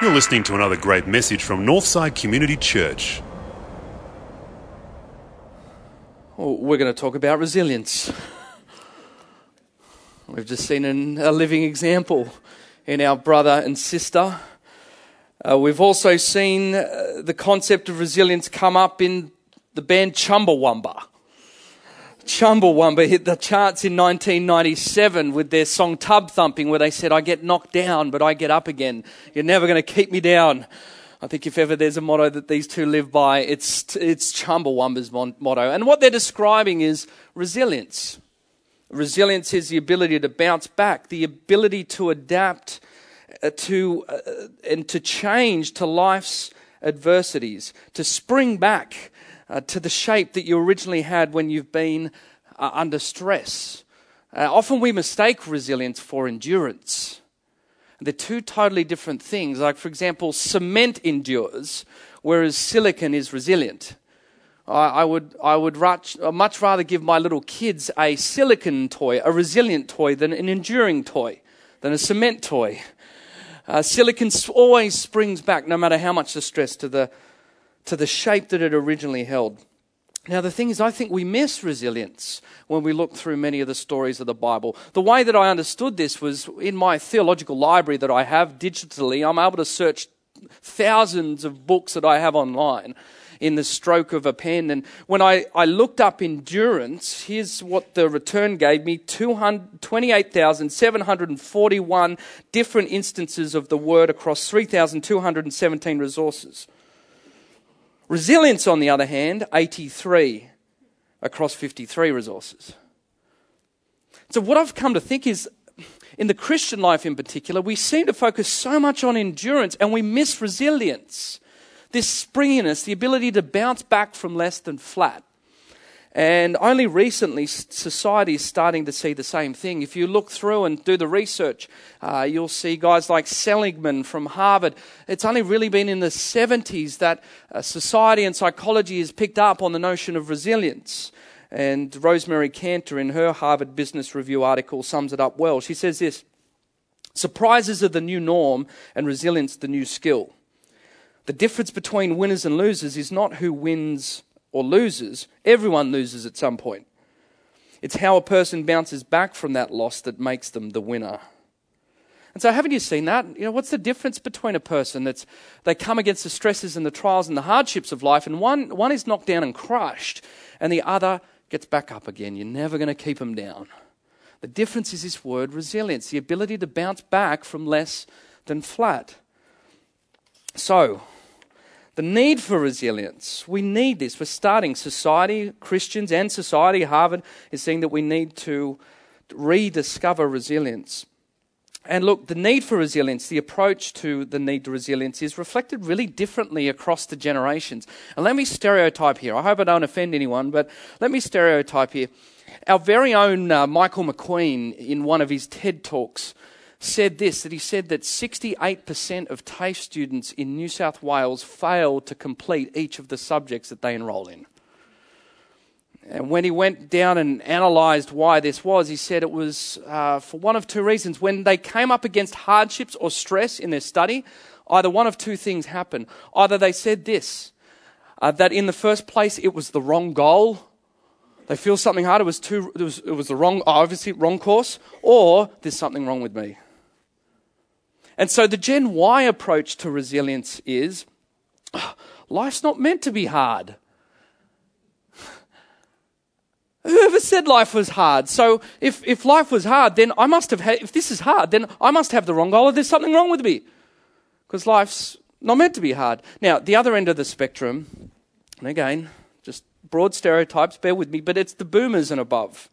You're listening to another great message from Northside Community Church. Well, we're going to talk about resilience. We've just seen an, a living example in our brother and sister. Uh, we've also seen uh, the concept of resilience come up in the band Chumbawamba. Chumbawamba hit the charts in 1997 with their song Tub Thumping, where they said, I get knocked down, but I get up again. You're never going to keep me down. I think if ever there's a motto that these two live by, it's, it's Chumbawamba's motto. And what they're describing is resilience. Resilience is the ability to bounce back, the ability to adapt uh, to, uh, and to change to life's adversities, to spring back uh, to the shape that you originally had when you've been uh, under stress. Uh, often we mistake resilience for endurance. They're two totally different things. Like, for example, cement endures, whereas silicon is resilient. I, I would, I would much, much rather give my little kids a silicon toy, a resilient toy, than an enduring toy, than a cement toy. Uh, silicon always springs back, no matter how much the stress, to the, to the shape that it originally held. Now, the thing is, I think we miss resilience when we look through many of the stories of the Bible. The way that I understood this was in my theological library that I have digitally, I'm able to search thousands of books that I have online in the stroke of a pen. And when I, I looked up endurance, here's what the return gave me 28,741 different instances of the word across 3,217 resources. Resilience, on the other hand, 83 across 53 resources. So, what I've come to think is in the Christian life in particular, we seem to focus so much on endurance and we miss resilience. This springiness, the ability to bounce back from less than flat. And only recently, society is starting to see the same thing. If you look through and do the research, uh, you'll see guys like Seligman from Harvard. It's only really been in the 70s that uh, society and psychology has picked up on the notion of resilience. And Rosemary Kanter, in her Harvard Business Review article, sums it up well. She says this Surprises are the new norm, and resilience the new skill. The difference between winners and losers is not who wins or loses, everyone loses at some point. It's how a person bounces back from that loss that makes them the winner. And so, haven't you seen that? You know, what's the difference between a person that's they come against the stresses and the trials and the hardships of life, and one one is knocked down and crushed, and the other gets back up again. You're never going to keep them down. The difference is this word resilience, the ability to bounce back from less than flat. So, the need for resilience. We need this. We're starting society, Christians and society. Harvard is saying that we need to rediscover resilience. And look, the need for resilience, the approach to the need to resilience is reflected really differently across the generations. And let me stereotype here. I hope I don't offend anyone, but let me stereotype here. Our very own uh, Michael McQueen, in one of his TED Talks, said this that he said that 68% of TAFE students in New South Wales fail to complete each of the subjects that they enrol in. And when he went down and analysed why this was, he said it was uh, for one of two reasons. When they came up against hardships or stress in their study, either one of two things happened. Either they said this, uh, that in the first place it was the wrong goal, they feel something hard, it was, too, it was, it was the wrong, obviously, wrong course, or there's something wrong with me. And so the Gen Y approach to resilience is life's not meant to be hard. Whoever said life was hard? So if, if life was hard, then I must have had, if this is hard, then I must have the wrong goal or there's something wrong with me. Because life's not meant to be hard. Now, the other end of the spectrum, and again, just broad stereotypes, bear with me, but it's the boomers and above.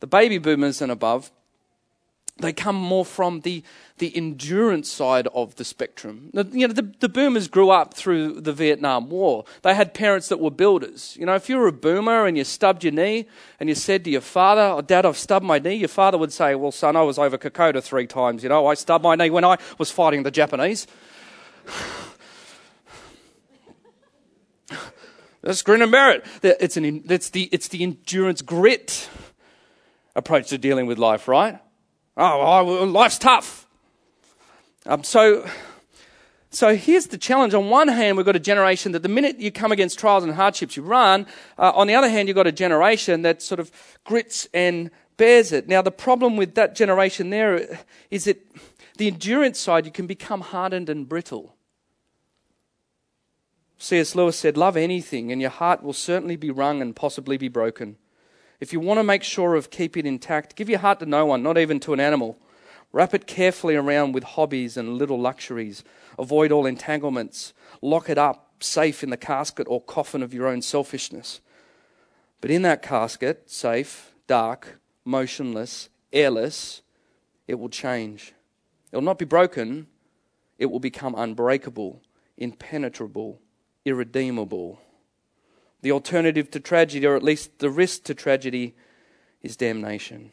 The baby boomers and above they come more from the, the endurance side of the spectrum. You know, the, the boomers grew up through the Vietnam War. They had parents that were builders. You know, if you were a boomer and you stubbed your knee and you said to your father, oh, Dad, I've stubbed my knee, your father would say, Well, son, I was over Kokoda three times. You know, I stubbed my knee when I was fighting the Japanese. That's grin and bear it. It's, an, it's, the, it's the endurance grit approach to dealing with life, right? Oh, well, life's tough. Um, so, so here's the challenge. On one hand, we've got a generation that the minute you come against trials and hardships, you run. Uh, on the other hand, you've got a generation that sort of grits and bears it. Now, the problem with that generation there is that the endurance side, you can become hardened and brittle. C.S. Lewis said, Love anything, and your heart will certainly be wrung and possibly be broken. If you want to make sure of keeping it intact, give your heart to no one, not even to an animal. Wrap it carefully around with hobbies and little luxuries. Avoid all entanglements. Lock it up safe in the casket or coffin of your own selfishness. But in that casket, safe, dark, motionless, airless, it will change. It will not be broken, it will become unbreakable, impenetrable, irredeemable. The alternative to tragedy, or at least the risk to tragedy, is damnation.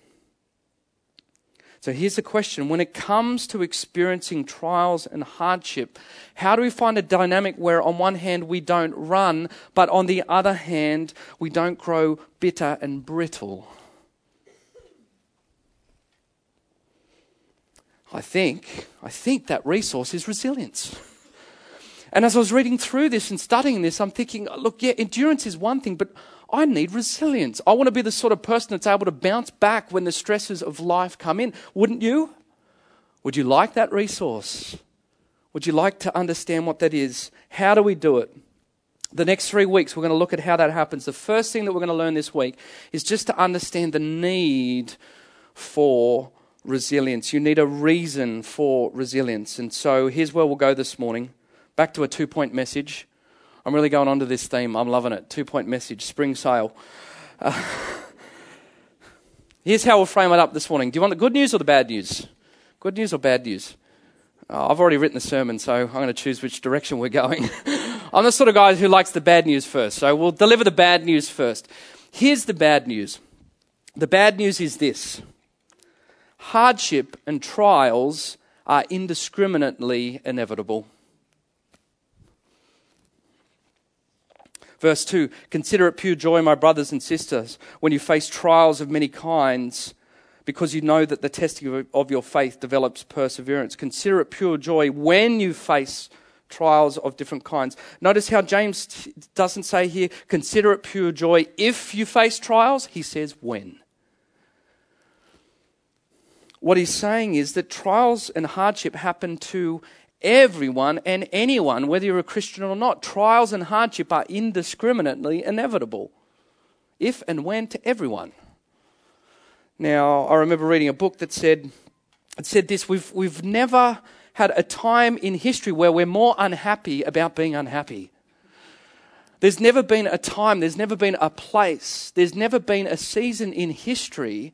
So here's the question when it comes to experiencing trials and hardship, how do we find a dynamic where, on one hand, we don't run, but on the other hand, we don't grow bitter and brittle? I think, I think that resource is resilience. And as I was reading through this and studying this, I'm thinking, look, yeah, endurance is one thing, but I need resilience. I want to be the sort of person that's able to bounce back when the stresses of life come in. Wouldn't you? Would you like that resource? Would you like to understand what that is? How do we do it? The next three weeks, we're going to look at how that happens. The first thing that we're going to learn this week is just to understand the need for resilience. You need a reason for resilience. And so here's where we'll go this morning. Back to a two point message. I'm really going on to this theme. I'm loving it. Two point message, spring sale. Uh, here's how we'll frame it up this morning. Do you want the good news or the bad news? Good news or bad news? Oh, I've already written the sermon, so I'm going to choose which direction we're going. I'm the sort of guy who likes the bad news first, so we'll deliver the bad news first. Here's the bad news the bad news is this hardship and trials are indiscriminately inevitable. Verse 2 Consider it pure joy, my brothers and sisters, when you face trials of many kinds, because you know that the testing of your faith develops perseverance. Consider it pure joy when you face trials of different kinds. Notice how James doesn't say here, consider it pure joy if you face trials. He says, when. What he's saying is that trials and hardship happen to everyone and anyone, whether you're a Christian or not. Trials and hardship are indiscriminately inevitable, if and when to everyone. Now, I remember reading a book that said, it said this we've, we've never had a time in history where we're more unhappy about being unhappy. There's never been a time, there's never been a place, there's never been a season in history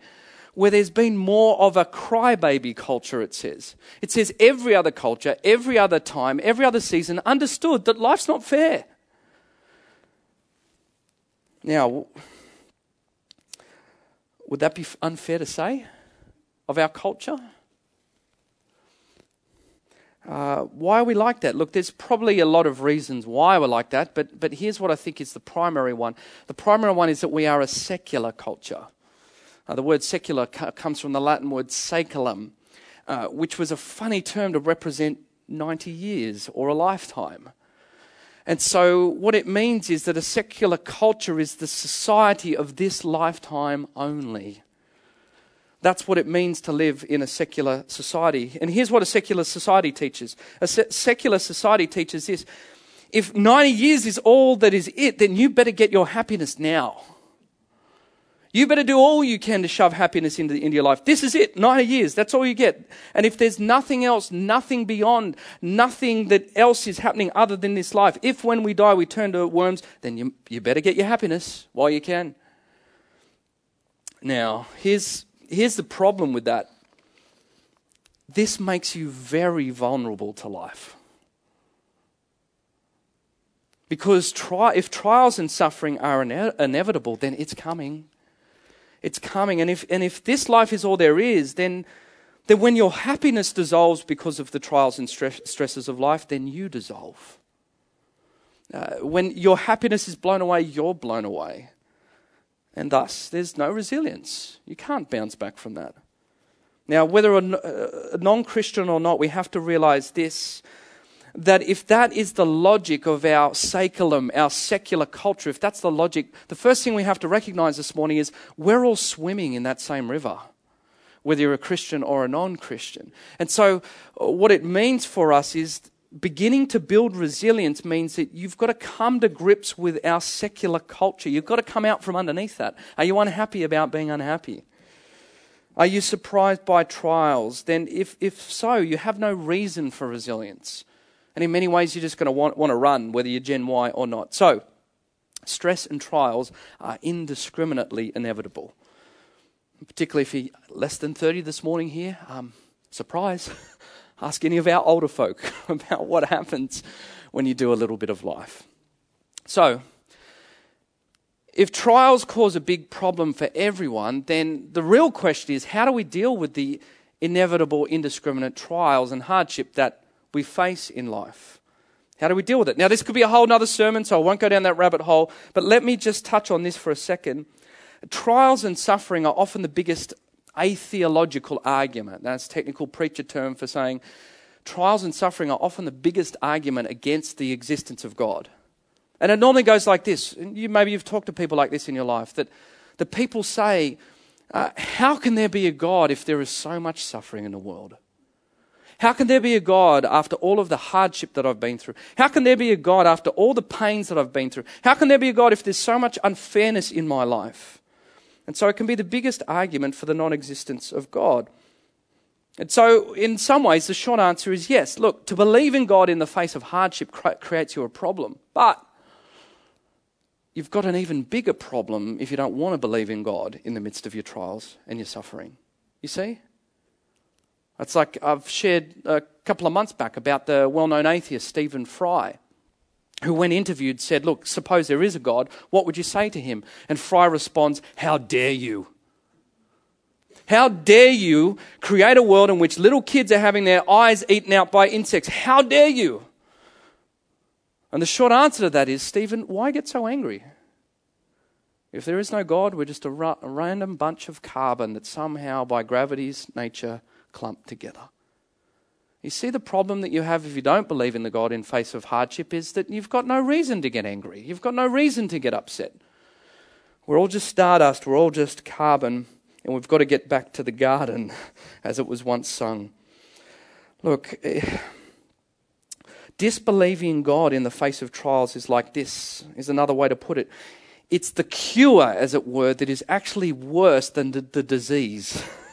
where there's been more of a crybaby culture, it says. It says every other culture, every other time, every other season understood that life's not fair. Now, would that be unfair to say of our culture? Uh, why are we like that? Look, there's probably a lot of reasons why we're like that, but, but here's what I think is the primary one. The primary one is that we are a secular culture. Uh, the word secular comes from the Latin word saeculum, uh, which was a funny term to represent 90 years or a lifetime. And so, what it means is that a secular culture is the society of this lifetime only. That's what it means to live in a secular society. And here's what a secular society teaches a se- secular society teaches this if 90 years is all that is it, then you better get your happiness now. You better do all you can to shove happiness into, your life. This is it, 90 years. That's all you get. And if there's nothing else, nothing beyond, nothing that else is happening other than this life, if when we die we turn to worms, then you, you better get your happiness while you can. Now, here's, here's the problem with that this makes you very vulnerable to life. Because tri- if trials and suffering are ine- inevitable, then it's coming. It's coming. And if, and if this life is all there is, then, then when your happiness dissolves because of the trials and stress, stresses of life, then you dissolve. Uh, when your happiness is blown away, you're blown away. And thus, there's no resilience. You can't bounce back from that. Now, whether a non Christian or not, we have to realize this that if that is the logic of our saeculum, our secular culture, if that's the logic, the first thing we have to recognize this morning is we're all swimming in that same river, whether you're a Christian or a non Christian. And so, uh, what it means for us is beginning to build resilience means that you've got to come to grips with our secular culture. You've got to come out from underneath that. Are you unhappy about being unhappy? Are you surprised by trials? Then, if, if so, you have no reason for resilience. And in many ways, you're just going to want, want to run, whether you're Gen Y or not. So, stress and trials are indiscriminately inevitable. Particularly if you're less than 30 this morning here, um, surprise. Ask any of our older folk about what happens when you do a little bit of life. So, if trials cause a big problem for everyone, then the real question is how do we deal with the inevitable, indiscriminate trials and hardship that we face in life. How do we deal with it? Now, this could be a whole other sermon, so I won't go down that rabbit hole, but let me just touch on this for a second. Trials and suffering are often the biggest atheological argument. That's a technical preacher term for saying trials and suffering are often the biggest argument against the existence of God. And it normally goes like this. You, maybe you've talked to people like this in your life that the people say, uh, How can there be a God if there is so much suffering in the world? How can there be a God after all of the hardship that I've been through? How can there be a God after all the pains that I've been through? How can there be a God if there's so much unfairness in my life? And so it can be the biggest argument for the non existence of God. And so, in some ways, the short answer is yes. Look, to believe in God in the face of hardship creates you a problem. But you've got an even bigger problem if you don't want to believe in God in the midst of your trials and your suffering. You see? It's like I've shared a couple of months back about the well known atheist Stephen Fry, who, when interviewed, said, Look, suppose there is a God, what would you say to him? And Fry responds, How dare you? How dare you create a world in which little kids are having their eyes eaten out by insects? How dare you? And the short answer to that is, Stephen, why get so angry? If there is no God, we're just a, ra- a random bunch of carbon that somehow, by gravity's nature, clumped together. You see, the problem that you have if you don't believe in the God in face of hardship is that you've got no reason to get angry. You've got no reason to get upset. We're all just stardust, we're all just carbon, and we've got to get back to the garden as it was once sung. Look, eh, disbelieving God in the face of trials is like this, is another way to put it. It's the cure, as it were, that is actually worse than the, the disease.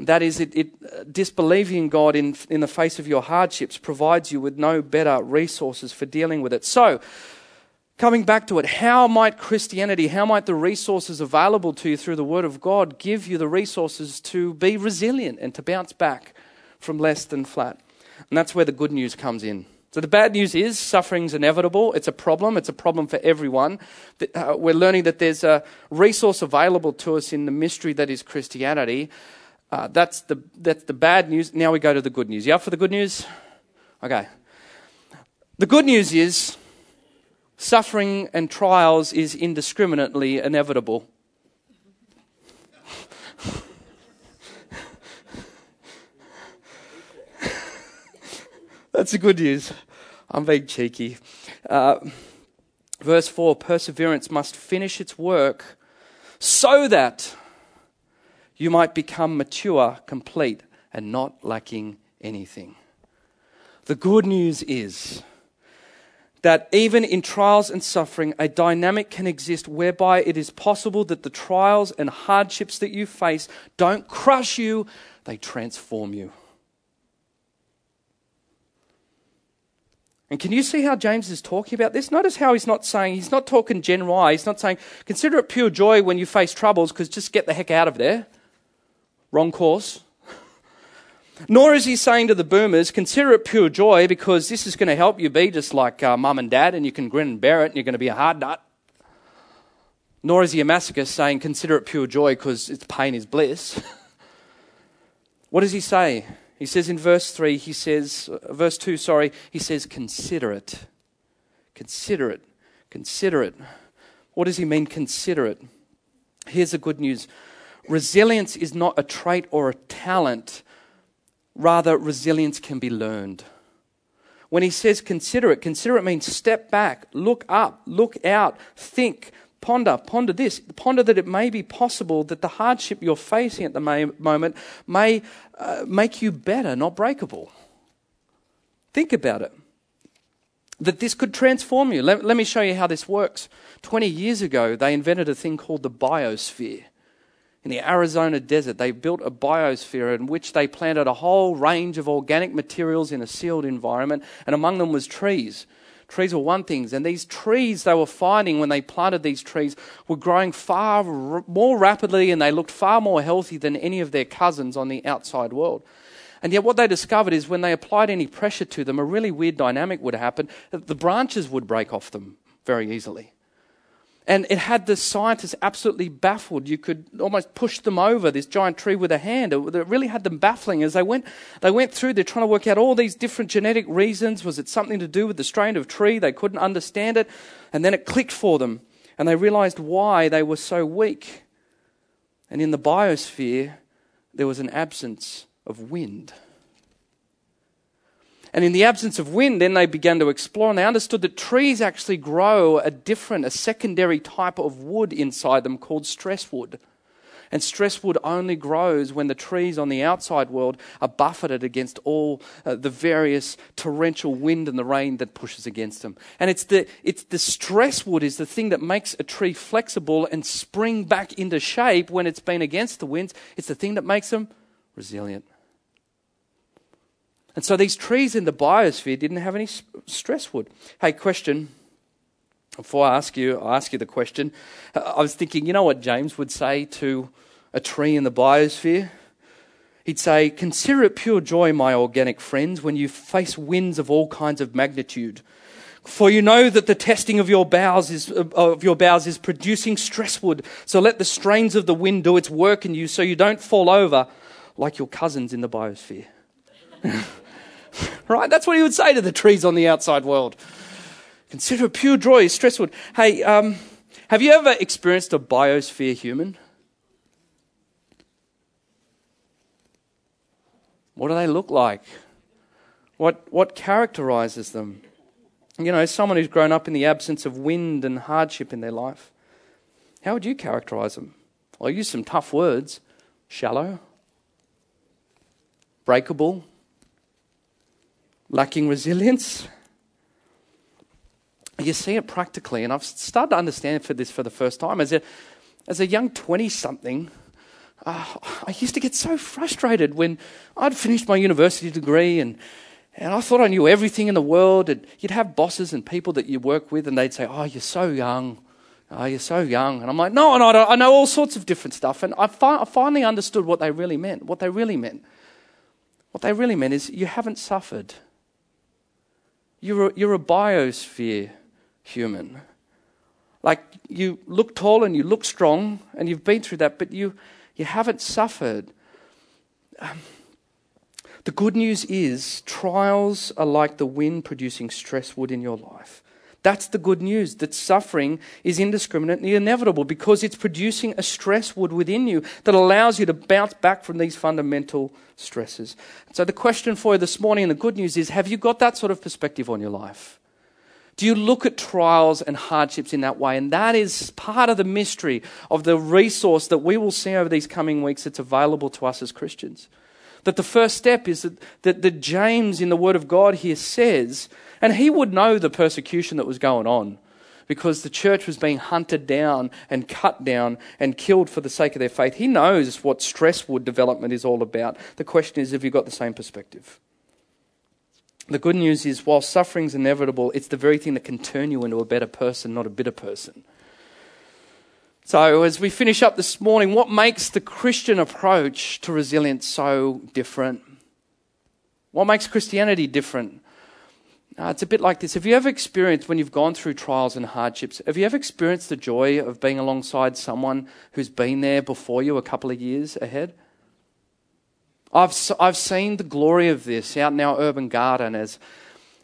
And that is, it, it, disbelieving God in, in the face of your hardships provides you with no better resources for dealing with it. So, coming back to it, how might Christianity, how might the resources available to you through the Word of God give you the resources to be resilient and to bounce back from less than flat? And that's where the good news comes in. So the bad news is suffering's inevitable. It's a problem. It's a problem for everyone. Uh, we're learning that there's a resource available to us in the mystery that is Christianity. Uh, that's, the, that's the bad news. Now we go to the good news. You up for the good news? Okay. The good news is suffering and trials is indiscriminately inevitable. That's the good news. I'm being cheeky. Uh, verse 4 Perseverance must finish its work so that you might become mature, complete, and not lacking anything. The good news is that even in trials and suffering, a dynamic can exist whereby it is possible that the trials and hardships that you face don't crush you, they transform you. And can you see how James is talking about this? Notice how he's not saying, he's not talking Gen He's not saying, consider it pure joy when you face troubles because just get the heck out of there. Wrong course. Nor is he saying to the boomers, consider it pure joy because this is going to help you be just like uh, mum and dad and you can grin and bear it and you're going to be a hard nut. Nor is he a masochist saying, consider it pure joy because its pain is bliss. what does he say? He says in verse 3, he says, uh, verse 2, sorry, he says, consider it. Consider it. Consider it. What does he mean, consider it? Here's the good news resilience is not a trait or a talent, rather, resilience can be learned. When he says consider it, consider it means step back, look up, look out, think, ponder, ponder this, ponder that it may be possible that the hardship you're facing at the moment may uh, make you better, not breakable. Think about it. That this could transform you. Let, let me show you how this works. 20 years ago, they invented a thing called the biosphere. In the Arizona desert, they built a biosphere in which they planted a whole range of organic materials in a sealed environment, and among them was trees. Trees were one thing, and these trees they were finding when they planted these trees were growing far r- more rapidly and they looked far more healthy than any of their cousins on the outside world. And yet, what they discovered is when they applied any pressure to them, a really weird dynamic would happen the branches would break off them very easily. And it had the scientists absolutely baffled. You could almost push them over this giant tree with a hand. It really had them baffling as they went, they went through. They're trying to work out all these different genetic reasons. Was it something to do with the strain of tree? They couldn't understand it. And then it clicked for them. And they realized why they were so weak. And in the biosphere, there was an absence of wind. And in the absence of wind, then they began to explore and they understood that trees actually grow a different, a secondary type of wood inside them called stress wood. And stress wood only grows when the trees on the outside world are buffeted against all uh, the various torrential wind and the rain that pushes against them. And it's the, it's the stress wood is the thing that makes a tree flexible and spring back into shape when it's been against the winds. It's the thing that makes them resilient. And so these trees in the biosphere didn't have any stress wood. Hey, question. Before I ask you, I ask you the question. Uh, I was thinking, you know what James would say to a tree in the biosphere? He'd say, Consider it pure joy, my organic friends, when you face winds of all kinds of magnitude. For you know that the testing of your bowels is, of your bowels is producing stress wood. So let the strains of the wind do its work in you so you don't fall over like your cousins in the biosphere. right? That's what he would say to the trees on the outside world. Consider pure joy, stressful. Hey, um, have you ever experienced a biosphere human? What do they look like? What, what characterizes them? You know, someone who's grown up in the absence of wind and hardship in their life. How would you characterize them? I'll use some tough words shallow, breakable, lacking resilience. You see it practically, and I've started to understand for this for the first time. As a, as a young 20 something, uh, I used to get so frustrated when I'd finished my university degree and, and I thought I knew everything in the world. And you'd have bosses and people that you work with, and they'd say, Oh, you're so young. Oh, you're so young. And I'm like, No, no, I know all sorts of different stuff. And I, fi- I finally understood what they really meant. What they really meant. What they really meant is, You haven't suffered. You're a, you're a biosphere human. Like you look tall and you look strong and you've been through that, but you, you haven't suffered. Um, the good news is trials are like the wind producing stress wood in your life. That's the good news that suffering is indiscriminately inevitable because it's producing a stress wood within you that allows you to bounce back from these fundamental stresses. So, the question for you this morning, and the good news is have you got that sort of perspective on your life? Do you look at trials and hardships in that way? And that is part of the mystery of the resource that we will see over these coming weeks that's available to us as Christians. That the first step is that, that, that James in the Word of God here says and he would know the persecution that was going on because the church was being hunted down and cut down and killed for the sake of their faith. He knows what stresswood development is all about. The question is have you got the same perspective? The good news is, while suffering is inevitable, it's the very thing that can turn you into a better person, not a bitter person. So, as we finish up this morning, what makes the Christian approach to resilience so different? What makes Christianity different? Uh, it's a bit like this. Have you ever experienced, when you've gone through trials and hardships, have you ever experienced the joy of being alongside someone who's been there before you a couple of years ahead? I've, I've seen the glory of this out in our urban garden as,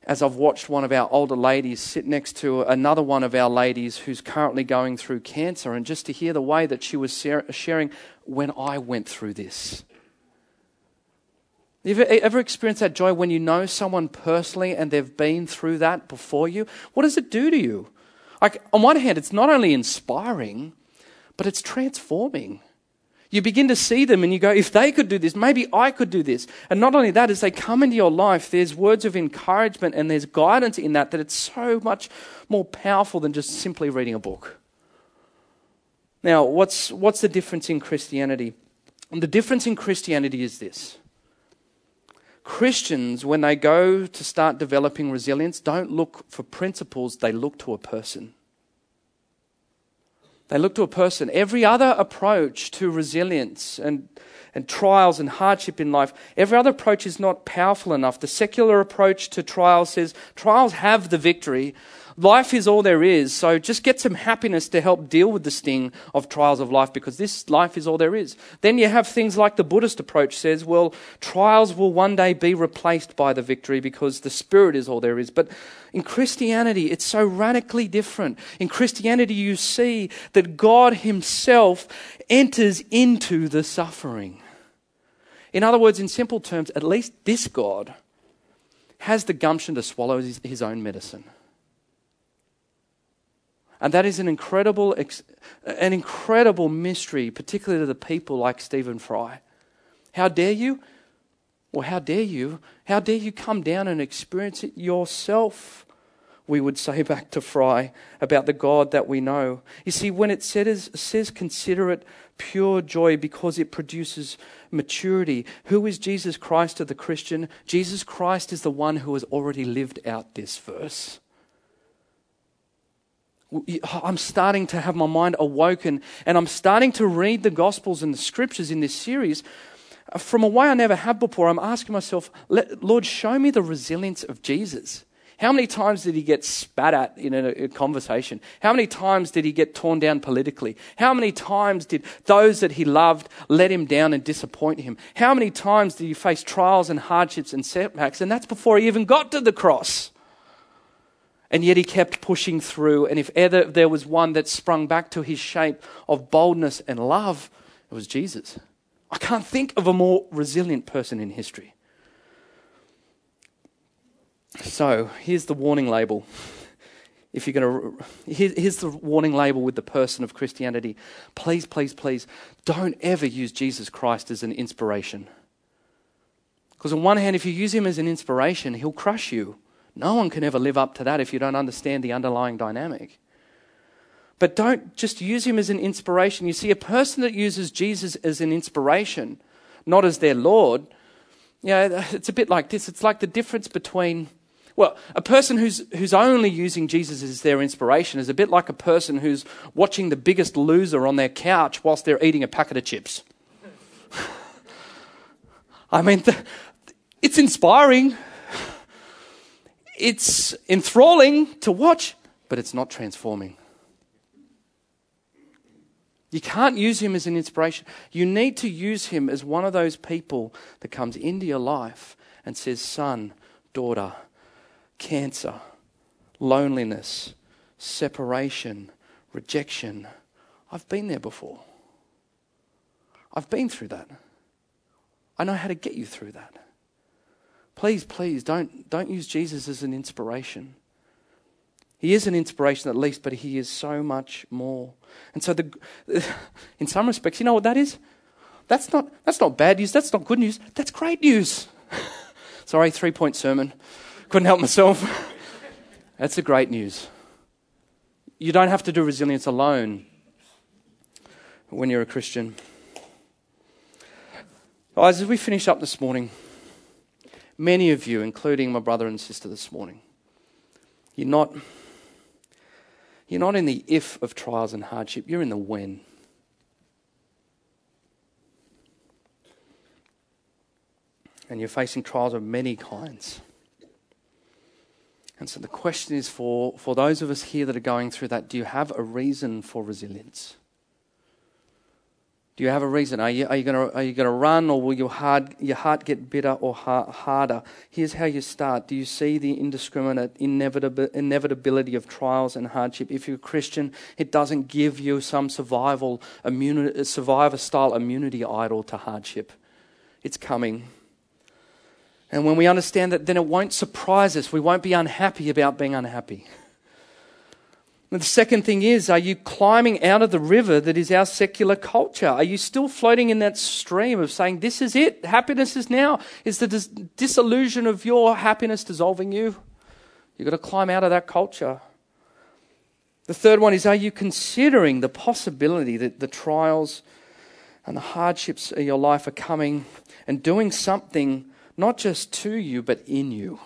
as I've watched one of our older ladies sit next to another one of our ladies who's currently going through cancer, and just to hear the way that she was sharing when I went through this. Have You ever, experienced that joy when you know someone personally and they've been through that before you? What does it do to you? Like, on one hand, it's not only inspiring, but it's transforming. You begin to see them and you go, if they could do this, maybe I could do this. And not only that, as they come into your life, there's words of encouragement and there's guidance in that that it's so much more powerful than just simply reading a book. Now, what's, what's the difference in Christianity? And the difference in Christianity is this Christians, when they go to start developing resilience, don't look for principles, they look to a person. They look to a person. Every other approach to resilience and, and trials and hardship in life, every other approach is not powerful enough. The secular approach to trials says trials have the victory, Life is all there is, so just get some happiness to help deal with the sting of trials of life because this life is all there is. Then you have things like the Buddhist approach says, well, trials will one day be replaced by the victory because the spirit is all there is. But in Christianity, it's so radically different. In Christianity, you see that God Himself enters into the suffering. In other words, in simple terms, at least this God has the gumption to swallow his, own medicine. And that is an incredible, an incredible mystery, particularly to the people like Stephen Fry. How dare you? Well, how dare you? How dare you come down and experience it yourself? We would say back to Fry about the God that we know. You see, when it says, says consider it pure joy because it produces maturity, who is Jesus Christ to the Christian? Jesus Christ is the one who has already lived out this verse. I'm starting to have my mind awoken and I'm starting to read the Gospels and the Scriptures in this series uh, from a way I never have before. I'm asking myself, Lord, show me the resilience of Jesus. How many times did he get spat at in a, conversation? How many times did he get torn down politically? How many times did those that he loved let him down and disappoint him? How many times did he face trials and hardships and setbacks? And that's before he even got to the cross. And yet he kept pushing through. And if ever there was one that sprung back to his shape of boldness and love, it was Jesus. I can't think of a more resilient person in history. So here's the warning label. If you're going to, here's the warning label with the person of Christianity. Please, please, please, don't ever use Jesus Christ as an inspiration. Because, on one hand, if you use him as an inspiration, he'll crush you. No one can ever live up to that if you don't understand the underlying dynamic. But don't just use him as an inspiration. You see, a person that uses Jesus as an inspiration, not as their Lord, you know, it's a bit like this. It's like the difference between, well, a person who's, who's only using Jesus as their inspiration is a bit like a person who's watching the biggest loser on their couch whilst they're eating a packet of chips. I mean, the, it's inspiring, it's enthralling to watch, but it's not transforming. You can't use him as an inspiration. You need to use him as one of those people that comes into your life and says, Son, daughter, cancer, loneliness, separation, rejection. I've been there before. I've been through that. I know how to get you through that. Please, please don't, don't use Jesus as an inspiration. He is an inspiration at least, but he is so much more. And so, the, in some respects, you know what that is? That's not, that's not bad news. That's not good news. That's great news. Sorry, three point sermon. Couldn't help myself. That's the great news. You don't have to do resilience alone when you're a Christian. Guys, as we finish up this morning, Many of you, including my brother and sister this morning, you're not, you're not in the if of trials and hardship, you're in the when. And you're facing trials of many kinds. And so the question is for, for those of us here that are going through that do you have a reason for resilience? Do you have a reason? Are you, are you going are you to run or will your heart, your heart get bitter or harder? Here's how you start. Do you see the indiscriminate inevitability of trials and hardship? If you're a Christian, it doesn't give you some survival, immunity, survivor style immunity idol to hardship. It's coming. And when we understand that, then it won't surprise us. We won't be unhappy about being unhappy. And the second thing is, are you climbing out of the river that is our secular culture? Are you still floating in that stream of saying, this is it, happiness is now? Is the dis- disillusion of your happiness dissolving you? You've got to climb out of that culture. The third one is, are you considering the possibility that the trials and the hardships of your life are coming and doing something not just to you, but in you?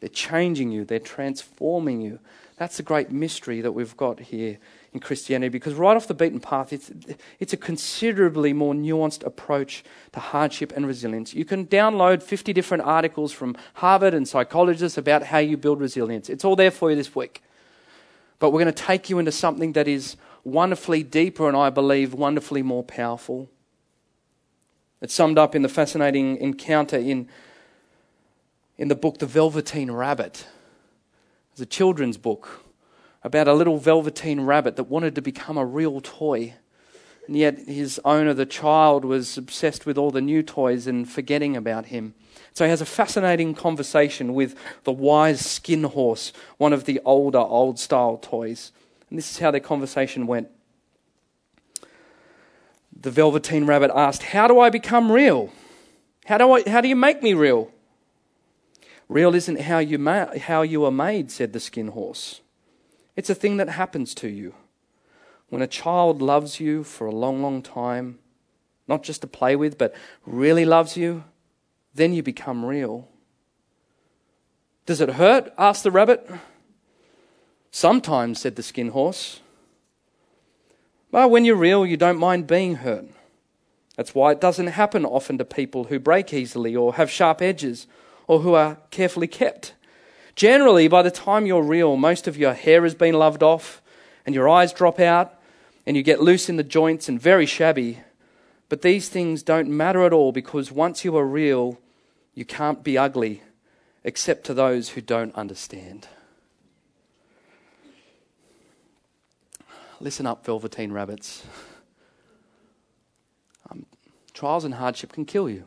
They're changing you, they're transforming you. That's the great mystery that we've got here in Christianity because right off the beaten path, it's, it's a considerably more nuanced approach to hardship and resilience. You can download 50 different articles from Harvard and psychologists about how you build resilience. It's all there for you this week. But we're going to take you into something that is wonderfully deeper and I believe wonderfully more powerful. It's summed up in the fascinating encounter in, in the book The Velveteen Rabbit it's a children's book about a little velveteen rabbit that wanted to become a real toy. And yet his owner, the child, was obsessed with all the new toys and forgetting about him. So he has a fascinating conversation with the wise skin horse, one of the older, old style toys. And this is how their conversation went. The Velveteen Rabbit asked, How do I become real? How do, I, how do you make me real? Real isn't how you, ma- how you are made, said the skin horse. It's a thing that happens to you. When a child loves you for a long, long time, not just to play with, but really loves you, then you become real. Does it hurt? asked the rabbit. Sometimes, said the skin horse. But when you're real, you don't mind being hurt. That's why it doesn't happen often to people who break easily or have sharp edges or who are carefully kept. Generally, by the time you're real, most of your hair has been loved off and your eyes drop out and you get loose in the joints and very shabby. But these things don't matter at all because once you are real, you can't be ugly except to those who don't understand. Listen up, velveteen rabbits. Um, trials and hardship can kill you.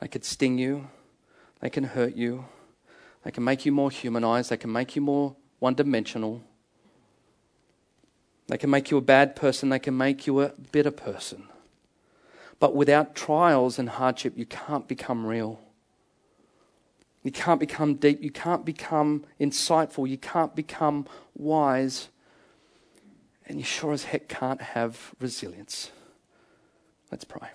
They could sting you, they can hurt you, they can make you more humanized, they can make you more one dimensional. They can make you a bad person, they can make you a bitter person. But without trials and hardship, you can't become real. You can't become deep. You can't become insightful. You can't become wise. And you sure as heck can't have resilience. Let's pray.